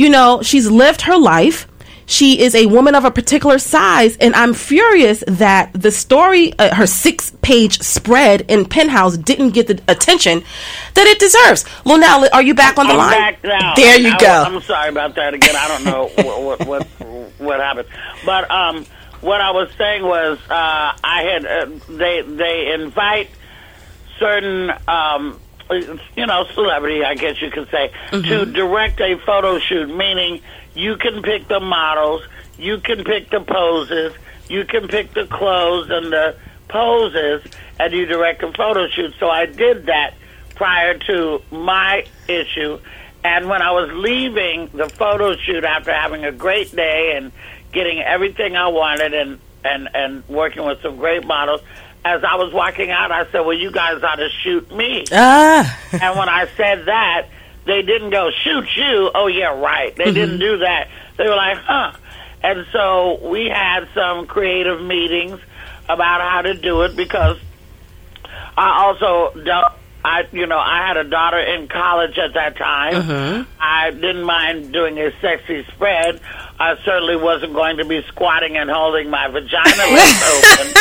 you know, she's lived her life. She is a woman of a particular size, and I'm furious that the story, uh, her six page spread in Penthouse, didn't get the attention that it deserves. Luenell, are you back on the I'm line? back now. There you I, go. I'm sorry about that again. I don't know what, what what what happened, but um, what I was saying was uh, I had uh, they they invite certain um, you know celebrity, I guess you could say, Mm-hmm. to direct a photo shoot, meaning you can pick the models, you can pick the poses, you can pick the clothes and the poses, and you direct a photo shoot. So I did that prior to my issue. And when I was leaving the photo shoot after having a great day and getting everything I wanted and, and, and working with some great models, as I was walking out, I said, Well, you guys ought to shoot me. Ah. and when I said that, they didn't go, Shoot you. Oh, yeah, right. They didn't do that. They were like, Huh. And so we had some creative meetings about how to do it because I also don't. I, you know, I had a daughter in college at that time. I didn't mind doing a sexy spread. I certainly wasn't going to be squatting and holding my vagina lips open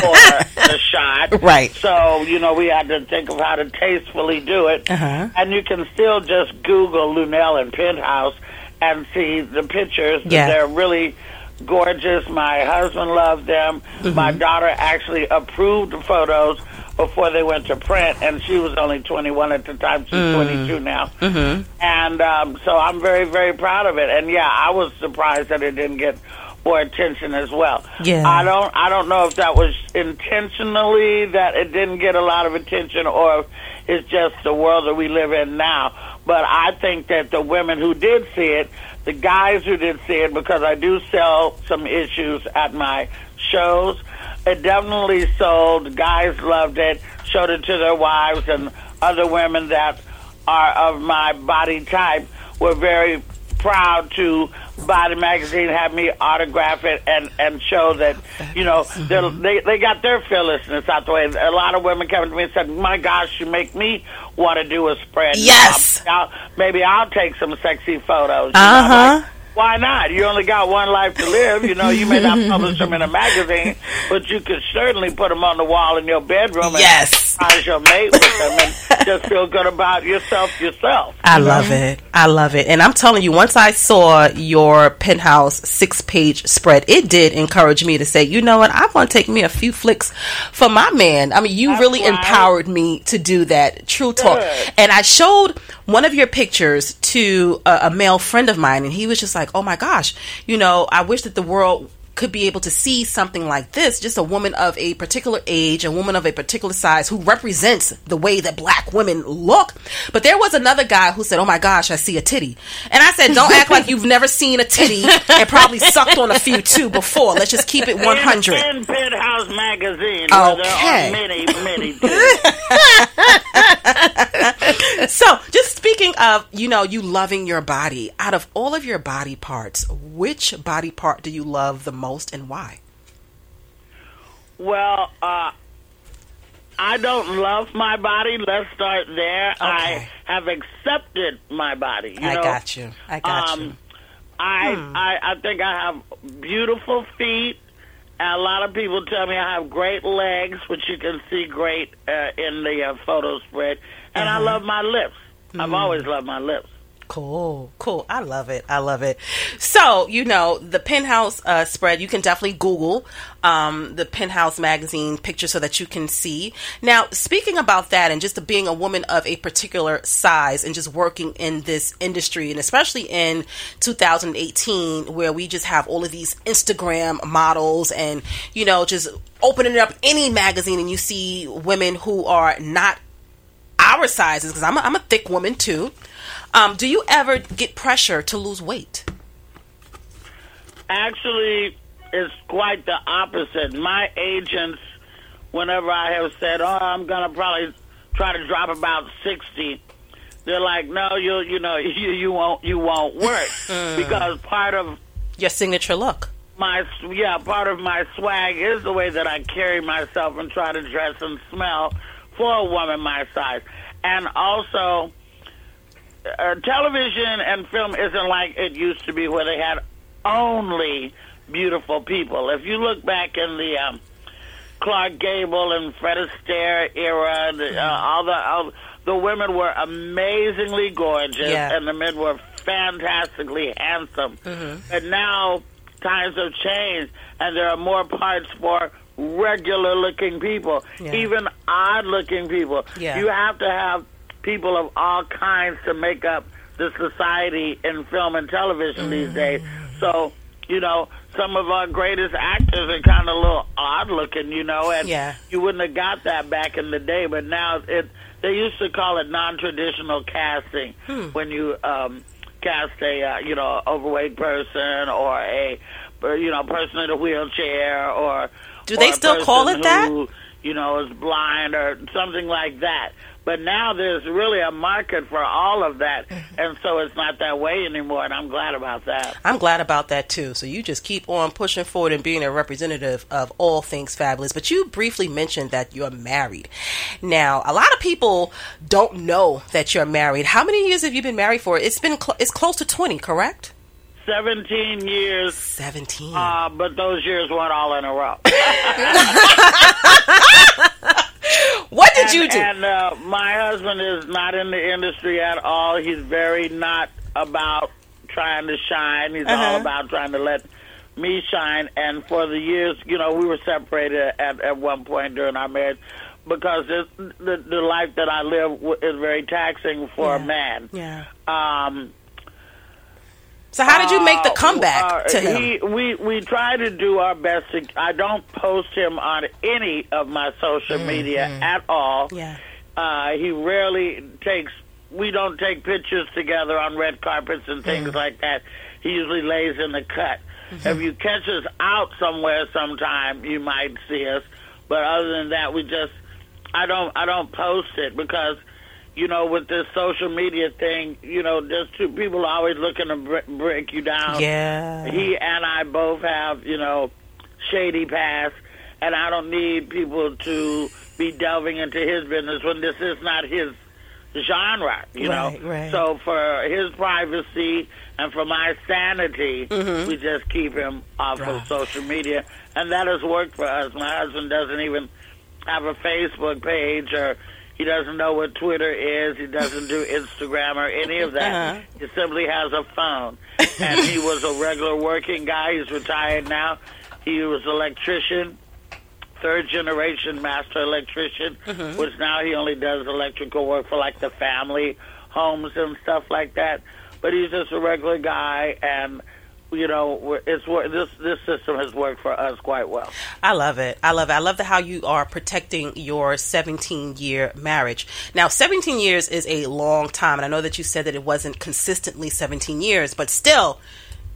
for the shot. Right. So, you know, we had to think of how to tastefully do it. Uh-huh. And you can still just Google Luenell and Penthouse and see the pictures. Yeah. They're really gorgeous. My husband loved them. My daughter actually approved the photos before they went to print, and she was only 21 at the time. She's 22 now. Mm-hmm. And um, so I'm very, very proud of it. And yeah, I was surprised that it didn't get more attention as well. Yeah. I don't, I don't know if that was intentionally that it didn't get a lot of attention, or if it's just the world that we live in now. But I think that the women who did see it, the guys who did see it, because I do sell some issues at my shows, it definitely sold. Guys loved it, showed it to their wives, and other women that are of my body type were very proud to Body Magazine have me autograph it and and show that you know they're- they they got their fearlessness out the way. A lot of women came to me and said, "My gosh, you make me want to do a spread." Yes. I'll, maybe I'll take some sexy photos. I'm Uh-huh. like, why not? You only got one life to live. You know, you may not publish them in a magazine, but you could certainly put them on the wall in your bedroom and Yes. surprise your mate with them and just feel good about yourself yourself. I love it. I love it. And I'm telling you, once I saw your penthouse six page spread, it did encourage me to say, you know what, I want to take me a few flicks for my man. I mean, you That's really right. empowered me to do that. True talk. Good. And I showed one of your pictures to a, a male friend of mine, and he was just like, oh my gosh, you know, I wish that the world could be able to see something like this just a woman of a particular age a woman of a particular size who represents the way that black women look but there was another guy who said oh my gosh i see a titty and i said don't act like you've never seen a titty and probably sucked on a few too before let's just keep it 100 In, in Penthouse Magazine. Okay. There are many, many. so just speaking of you know you loving your body out of all of your body parts which body part do you love the most and why well, uh, I don't love my body. Let's start there. I have accepted my body. You i know? got you i got um, you I, Hmm. I I think I have beautiful feet. And a lot of people tell me I have great legs, which you can see great uh, in the uh, photo spread. And Uh-huh. I love my lips. I've Hmm. always loved my lips. Cool, cool. I love it. I love it. So, you know, the penthouse uh, spread, you can definitely Google um, the penthouse magazine picture so that you can see. Now, speaking about that and just being a woman of a particular size and just working in this industry, and especially in 2018, where we just have all of these Instagram models and, you know, just opening up any magazine and you see women who are not our sizes, because I'm I'm a thick woman too. Um, do you ever get pressure to lose weight? Actually, it's quite the opposite. My agents, whenever I have said, "Oh, I'm gonna probably try to drop about 60," they're like, "No, you you know you you won't you won't work because part of Your signature look. my yeah part of my swag is the way that I carry myself and try to dress and smell for a woman my size, and also uh, television and film isn't like it used to be, where they had only beautiful people. If you look back in the um, Clark Gable and Fred Astaire era, the, uh, all the all, the women were amazingly gorgeous, Yeah. and the men were fantastically handsome. And now times have changed, and there are more parts for regular-looking people, Yeah. even odd-looking people. Yeah. You have to have people of all kinds to make up the society in film and television these days. So, you know, some of our greatest actors are kind of a little odd looking, you know, and Yeah. you wouldn't have got that back in the day, but now it they used to call it non-traditional casting when you um cast a uh, you know overweight person or a you know person in a wheelchair or Do or they still call it that? You know is blind or something like that but now there's really a market for all of that Mm-hmm. and so it's not that way anymore and i'm glad about that I'm glad about that too. So you just keep on pushing forward and being a representative of all things fabulous. But you briefly mentioned that you're married. Now, a lot of people don't know that you're married. How many years have you been married for? It's been cl- it's close to 20, correct? 17 years 17. uh, but those years weren't all in a row what did and, you do? And uh, my husband is not in the industry at all. He's very not about trying to shine. He's Uh-huh. all about trying to let me shine. And for the years, you know, we were separated at at one point during our marriage because this, the the life that I live is very taxing for a man. yeah. Um, So how did you make the uh, comeback uh, to him? He, we we try to do our best. To, I don't post him on any of my social media at all. Mm-hmm. yeah. Uh, he rarely takes. We don't take pictures together on red carpets and things Mm-hmm. like that. He usually lays in the cut. If you catch us out somewhere sometime, you might see us. But other than that, we just. I don't. I don't post it because, you know, with this social media thing, you know, there's two people always looking to break you down. Yeah. He and I both have, you know, shady past, and I don't need people to be delving into his business when this is not his genre, you Right, know. right. So for his privacy and for my sanity, Mm-hmm. we just keep him off Right. of social media, and that has worked for us. My husband doesn't even have a Facebook page or. He doesn't know what Twitter is. He doesn't do Instagram or any of that. Uh-huh. He simply has a phone. And he was a regular working guy. He's retired now. He was an electrician, third generation master electrician, Mm-hmm. which now he only does electrical work for like the family homes and stuff like that. But he's just a regular guy, and you know, it's this this system has worked for us quite well. I love it. I love it. I love the how you are protecting your 17 year marriage. Now, 17 years is a long time, and I know that you said that it wasn't consistently 17 years, but still,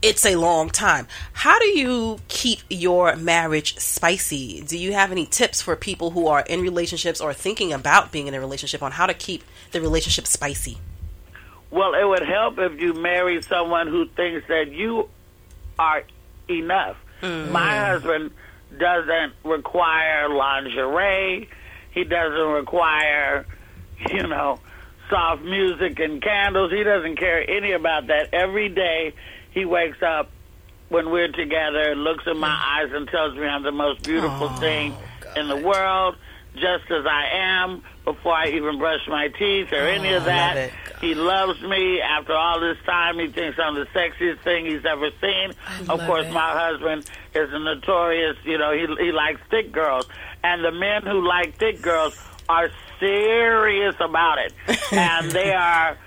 it's a long time. How do you keep your marriage spicy? Do you have any tips for people who are in relationships or thinking about being in a relationship on how to keep the relationship spicy? Well, it would help if you marry someone who thinks that you are enough. Mm. My husband doesn't require lingerie. He doesn't require, you know, soft music and candles. He doesn't care any about that. Every day he wakes up when we're together, looks in my mm. eyes and tells me I'm the most beautiful oh, thing in the world, just as I am, before I even brush my teeth or any of I love that. He loves me. After all this time, he thinks I'm the sexiest thing he's ever seen. Of course, it. my husband is a notorious, you know, he, he likes thick girls. And the men who like thick girls are serious about it. and they are,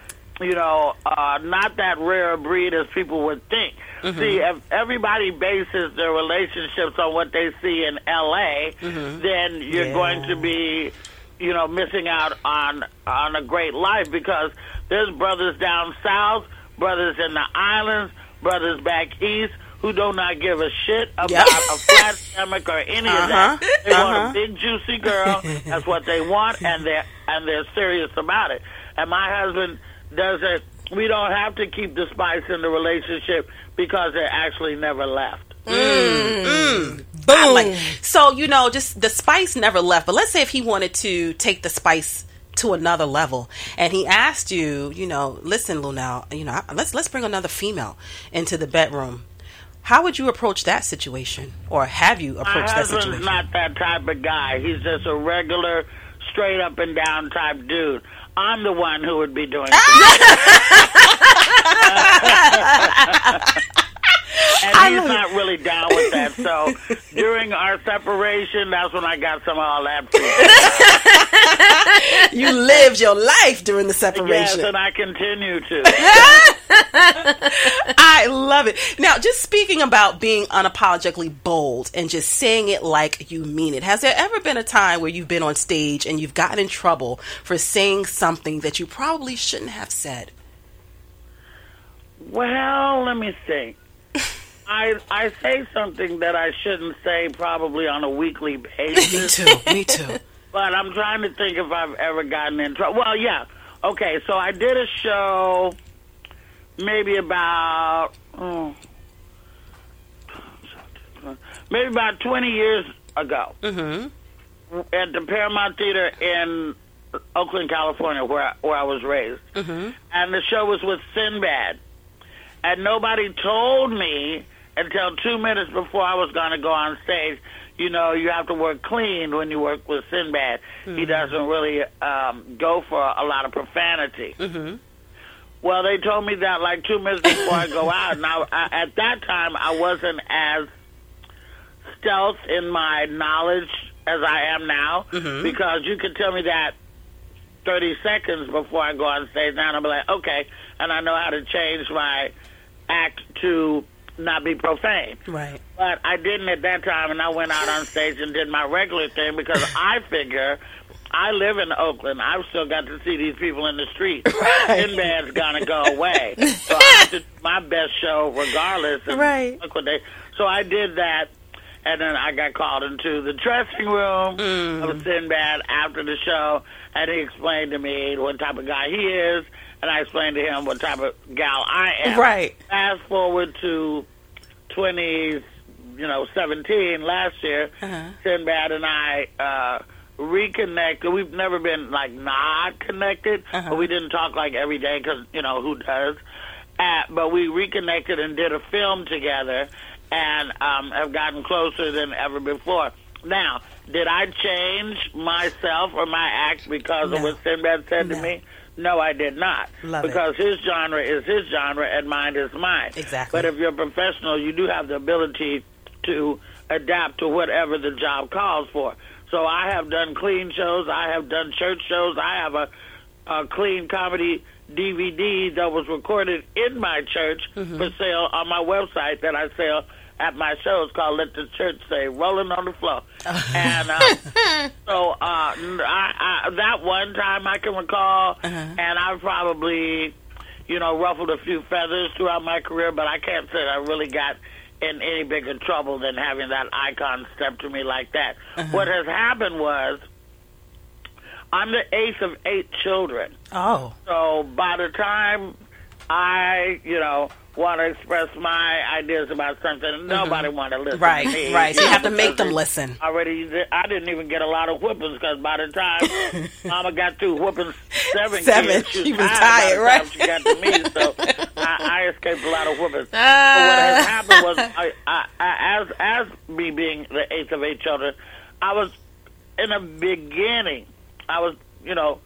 you know, uh, not that rare a breed as people would think. Mm-hmm. See, if everybody bases their relationships on what they see in L.A., then you're Yeah. going to be, you know, missing out on on a great life because there's brothers down south, brothers in the islands, brothers back east who do not give a shit about Yep. a flat stomach or any of that. Uh-huh. They want Uh-huh. a big juicy girl. That's what they want, and they're and they're serious about it. And my husband doesn't. We don't have to keep the spice in the relationship because they actually never left. Mm. Mm. Mm. Boom. Like, so you know, just the spice never left. But let's say if he wanted to take the spice to another level. And he asked you, you know, listen, Luenell, you know, let's let's bring another female into the bedroom. How would you approach that situation, or have you approached My that situation? husband's not that type of guy. He's just a regular, straight up and down type dude. I'm the one who would be doing and I he's not really down with that. So during our separation, that's when I got some of all that. You lived your life during the separation. yes, and I continue to. I love it. Now, just speaking about being unapologetically bold and just saying it like you mean it, has there ever been a time where you've been on stage and you've gotten in trouble for saying something that you probably shouldn't have said? Well, let me see. I I say something that I shouldn't say probably on a weekly basis. Me too. Me too. But I'm trying to think if I've ever gotten in trouble. Well, yeah. Okay, so I did a show maybe about oh, maybe about 20 years ago Mm-hmm. at the Paramount Theater in Oakland, California, where I, where I was raised. Mm-hmm. And the show was with Sinbad. And nobody told me until two minutes before I was going to go on stage, you know, you have to work clean when you work with Sinbad. He doesn't really um, go for a lot of profanity. Mm-hmm. Well, they told me that like two minutes before I go out. Now, I, at that time, I wasn't as stealth in my knowledge as I am now Mhm. because you could tell me that 30 seconds before I go on stage now, and I'll be like, okay, and I know how to change my act to not be profane. Right. But I didn't at that time, and I went out on stage and did my regular thing because I figure I live in Oakland. I've still got to see these people in the street. Right. Sinbad's gonna go away, so I do my best show regardless. And Right. Look what they. So I did that, and then I got called into the dressing room Mm. of Sinbad after the show, and he explained to me what type of guy he is, and I explained to him what type of gal I am. Right. Fast forward to 20, you know, 17 last year, Uh-huh. Sinbad and I uh, reconnected. We've never been like not connected, Uh-huh. but we didn't talk like every day because you know who does. Uh, but we reconnected and did a film together, and um, have gotten closer than ever before. Now, did I change myself or my act because No. of what Sinbad said No. to me? No, I did not. Love it. because his genre is his genre and mine is mine. Exactly. But if you're a professional, you do have the ability to adapt to whatever the job calls for. So I have done clean shows. I have done church shows. I have a, a clean comedy DVD that was recorded in my church Mm-hmm. for sale on my website that I sell at my shows called Let the Church Say, Rolling on the Floor. and uh, so uh, I, I, that one time I can recall, Uh-huh. and I probably, you know, ruffled a few feathers throughout my career, but I can't say I really got in any bigger trouble than having that icon step to me like that. What has happened was I'm the eighth of eight children. Oh. So by the time I, you know, want to express my ideas about something, mm-hmm. nobody want to listen Right. to me. Right. So you have to make them listen. Already, I didn't even get a lot of whippings because by the time Mama got through whooping seven, Seven. kids, She was by the tired, right? She got to me, so I, I escaped a lot of whippings. So what has uh. happened was, I, I, I, as as me being the eighth of eight children, I was in the beginning, I was, you know,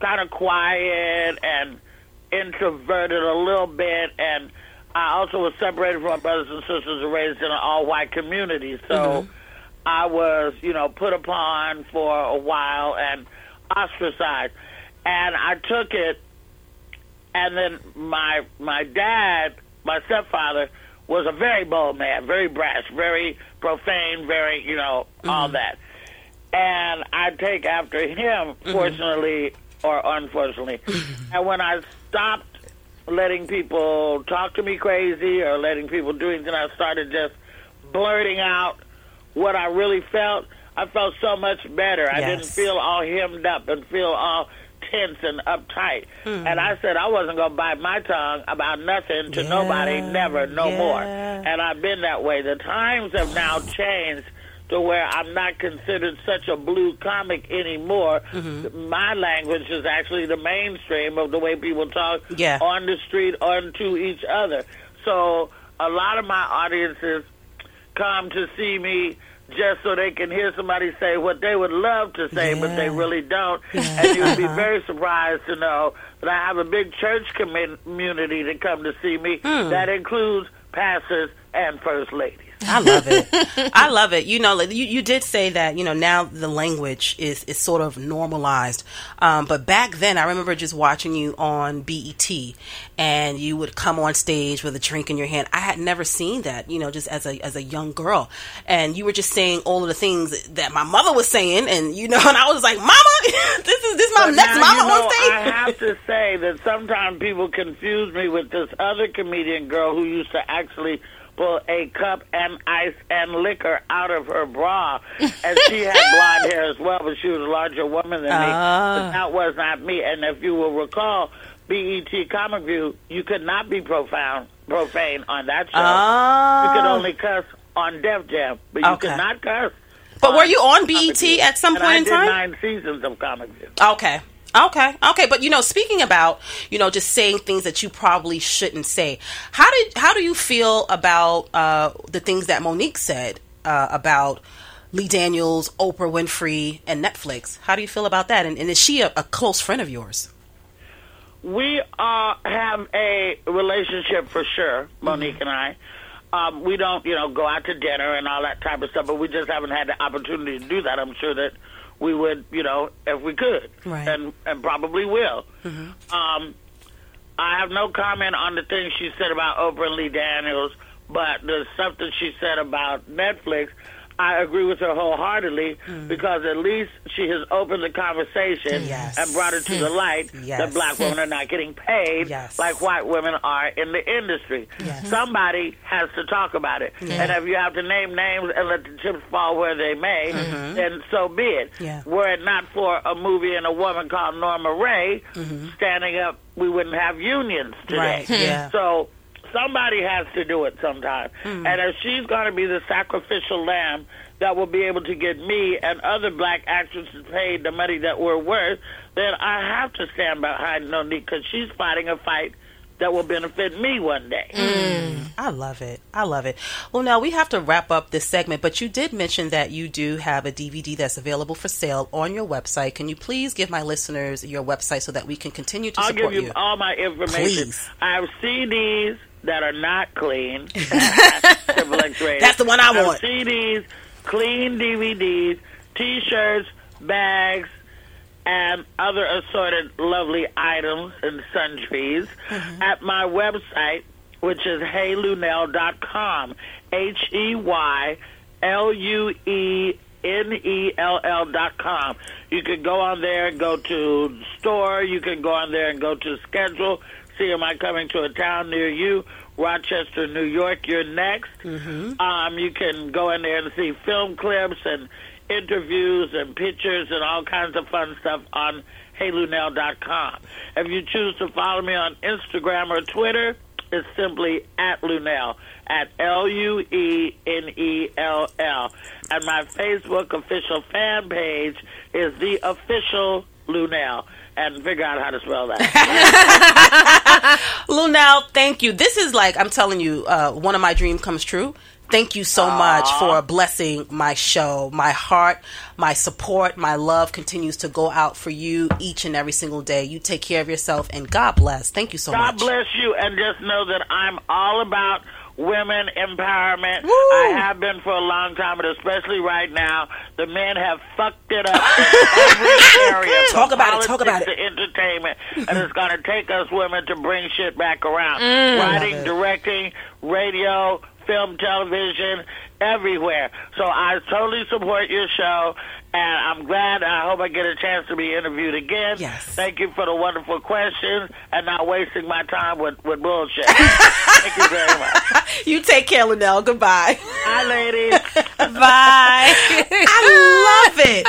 kind of quiet and introverted a little bit, and I also was separated from my brothers and sisters and raised in an all-white community. So mm-hmm. I was, you know, put upon for a while and ostracized, and I took it. And then my my dad, my stepfather, was a very bold man, very brash, very profane, very you know all mm-hmm. that. And I take after him, mm-hmm. fortunately or unfortunately. and when I stopped letting people talk to me crazy or letting people do anything, I started just blurting out what I really felt. I felt so much better. I didn't feel all hemmed up and feel all tense and uptight. Hmm. And I said I wasn't going to bite my tongue about nothing to Yeah, nobody, never, no more. And I've been that way. The times have now changed to where I'm not considered such a blue comic anymore. Mm-hmm. My language is actually the mainstream of the way people talk yeah. on the street or to each other. So a lot of my audiences come to see me just so they can hear somebody say what they would love to say, yeah. but they really don't. Yeah. And you'd be uh-huh. very surprised to know that I have a big church community to come to see me. Hmm. That includes pastors and first ladies. I love it. I love it. You know, you, you did say that, you know, now the language is, is sort of normalized. Um, but back then, I remember just watching you on BET and you would come on stage with a drink in your hand. I had never seen that, you know, just as a, as a young girl. And you were just saying all of the things that my mother was saying. And, you know, and I was like, Mama, this is, this my but next mama you know, on stage. I have to say that sometimes people confuse me with this other comedian girl who used to actually pull a cup and ice and liquor out of her bra. And she had blonde hair as well, but she was a larger woman than me. Uh. But that was not me. And if you will recall, BET Comic View, you could not be profound, profane on that show. Uh. You could only cuss on Def Jam, but you okay. could not cuss. But were you on BET at some point and in time? nine seasons of Comic View. Okay. Okay, okay, but you know, speaking about you know just saying things that you probably shouldn't say, how did how do you feel about uh, the things that Mo'Nique said uh, about Lee Daniels, Oprah Winfrey, and Netflix? How do you feel about that? And, and is she a, a, close friend of yours? We uh, have a relationship for sure, Mo'Nique mm-hmm. and I. Um, we don't, you know, go out to dinner and all that type of stuff, but we just haven't had the opportunity to do that. I'm sure that we would, you know, if we could, right. and and probably will. Mm-hmm. Um, I have no comment on the things she said about Oprah and Lee Daniels, but the stuff that she said about Netflix, I agree with her wholeheartedly mm. because at least she has opened the conversation yes. and brought it to the light yes. that black women are not getting paid yes. like white women are in the industry. Somebody has to talk about it. And if you have to name names and let the chips fall where they may, mm-hmm. then so be it. Yeah. Were it not for a movie and a woman called Norma Rae mm-hmm. standing up, we wouldn't have unions today. Right. Yeah. So somebody has to do it sometime. Mm. And if she's going to be the sacrificial lamb that will be able to get me and other black actresses paid the money that we're worth, then I have to stand behind Mo'Nique because she's fighting a fight that will benefit me one day. Mm. I love it. I love it. Well, now we have to wrap up this segment, but you did mention that you do have a DVD that's available for sale on your website. Can you please give my listeners your website so that we can continue to support you? I'll give you, all my information. Please. I have CDs that are not clean. That's the one I, want. CDs, clean DVDs, T-shirts, bags, and other assorted lovely items and sundries Mm-hmm. at my website, which is heyluenell.com. H E Y L U E N E L L dot com. You can go on there and go to store. You can go on there and go to schedule. See, am I coming to a town near you? Rochester, New York, you're next. Mm-hmm. Um, you can go in there and see film clips and interviews and pictures and all kinds of fun stuff on heyluenell.com. If you choose to follow me on Instagram or Twitter, it's simply at Luenell, at L U E N E L L. And my Facebook official fan page is the official Luenell. And figure out how to spell that. Luenell, thank you. This is like I'm telling you, uh, one of my dreams comes true. Thank you so Aww. much for blessing my show. My heart, my support, my love continues to go out for you each and every single day. You take care of yourself and God bless. Thank you so God much. God bless you and just know that I'm all about women empowerment. Woo! I have been for a long time, but especially right now, the men have fucked it up in every area. Talk about it, talk about it. To entertainment, and it's going to take us women to bring shit back around. Mm. Writing, directing, radio, film, television, everywhere. So I totally support your show, and I'm glad. I hope I get a chance to be interviewed again. Yes. Thank you for the wonderful questions and not wasting my time with, with bullshit. Thank you very much. You take care, Luenell. Goodbye. Hi, ladies. Bye. I love it.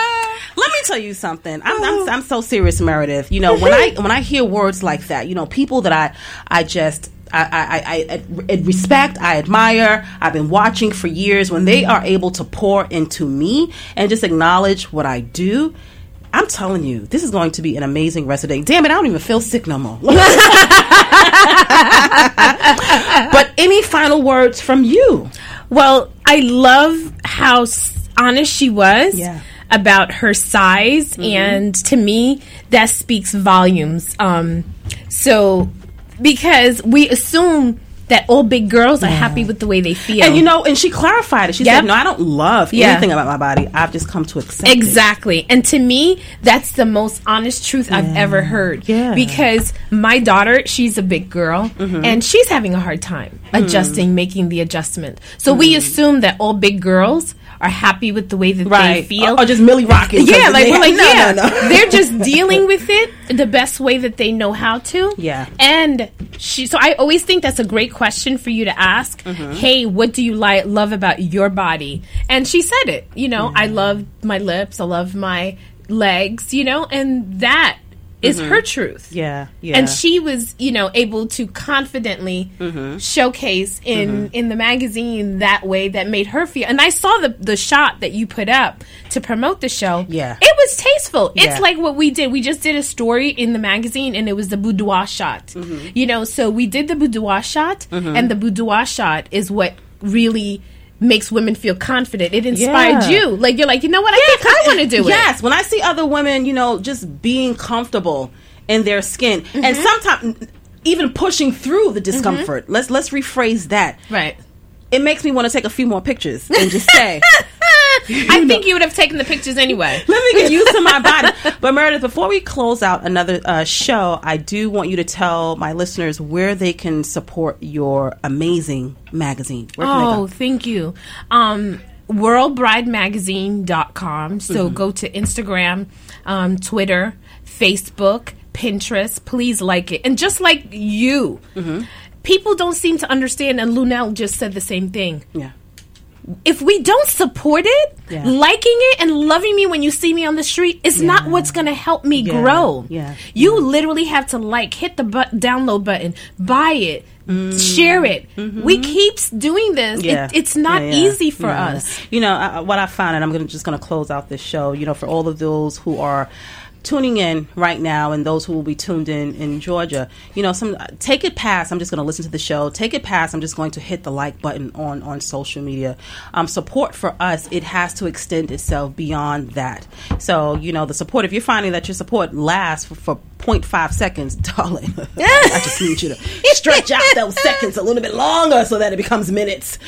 Let me tell you something. I'm, I'm, I'm so serious, Meredith. You know, when I when I hear words like that, you know, people that I I just I, I, I, I respect, I admire, I've been watching for years. When they are able to pour into me and just acknowledge what I do, I'm telling you, this is going to be an amazing rest of the day. Damn it, I don't even feel sick no more. but any final words from you? Well, I love how honest she was. Yeah about her size, mm-hmm. and to me, that speaks volumes. Um, so, because we assume that all big girls yeah. are happy with the way they feel. And you know, and she clarified it. She yep. said, "No, I don't love yeah. anything about my body. I've just come to accept exactly." It. And to me, that's the most honest truth yeah. I've ever heard. Yeah. Because my daughter, she's a big girl, mm-hmm. and she's having a hard time mm. adjusting, making the adjustment. So mm. we assume that all big girls are happy with the way that right. they feel, or, or just Millie rocking. Yeah, like we're like, no, yeah, no, no. they're just dealing with it the best way that they know how to. Yeah, and she. So I always think that's a great question for you to ask. Mm-hmm. Hey, what do you like love about your body? And she said it. You know, I love my lips. I love my legs. You know, and that is mm-hmm. her truth. Yeah, yeah. And she was, you know, able to confidently mm-hmm. showcase in mm-hmm. in the magazine that way that made her feel. And I saw the the shot that you put up to promote the show. Yeah, it was tasteful. Yeah. It's like what we did. We just did a story in the magazine, and it was the boudoir shot. Mm-hmm. You know, so we did the boudoir shot, mm-hmm. and the boudoir shot is what really makes women feel confident. It inspired yeah. you. Like you're like, you know what? I think I want to do it. Yes, when I see other women, you know, just being comfortable in their skin, mm-hmm. and sometimes even pushing through the discomfort. Mm-hmm. Let's let's rephrase that. Right. It makes me want to take a few more pictures and just say, I think you would have taken the pictures anyway. Let me get used to my body. But Meredith, before we close out another uh, show, I do want you to tell my listeners where they can support your amazing magazine. oh, thank you. Um, worldbridemagazine.com. So mm-hmm. go to Instagram, um, Twitter, Facebook, Pinterest. Please like it. And just like you, mm-hmm. people don't seem to understand, and Luenell just said the same thing. Yeah if we don't support it, yeah. liking it and loving me when you see me on the street is yeah. not what's going to help me yeah. grow. Yeah. You literally have to like, hit the but- download button, buy it, mm. share it. Mm-hmm. We keep doing this. It, it's not easy for us. You know, I, what I found, and I'm gonna, just going to close out this show, you know, for all of those who are tuning in right now and those who will be tuned in in Georgia, you know, some take it past. I'm just going to listen to the show. Take it past. I'm just going to hit the like button on on social media. Um, support for us, it has to extend itself beyond that. So, you know, the support. If you're finding that your support lasts for, for 0.5 seconds, darling, I just need you to stretch out those seconds a little bit longer so that it becomes minutes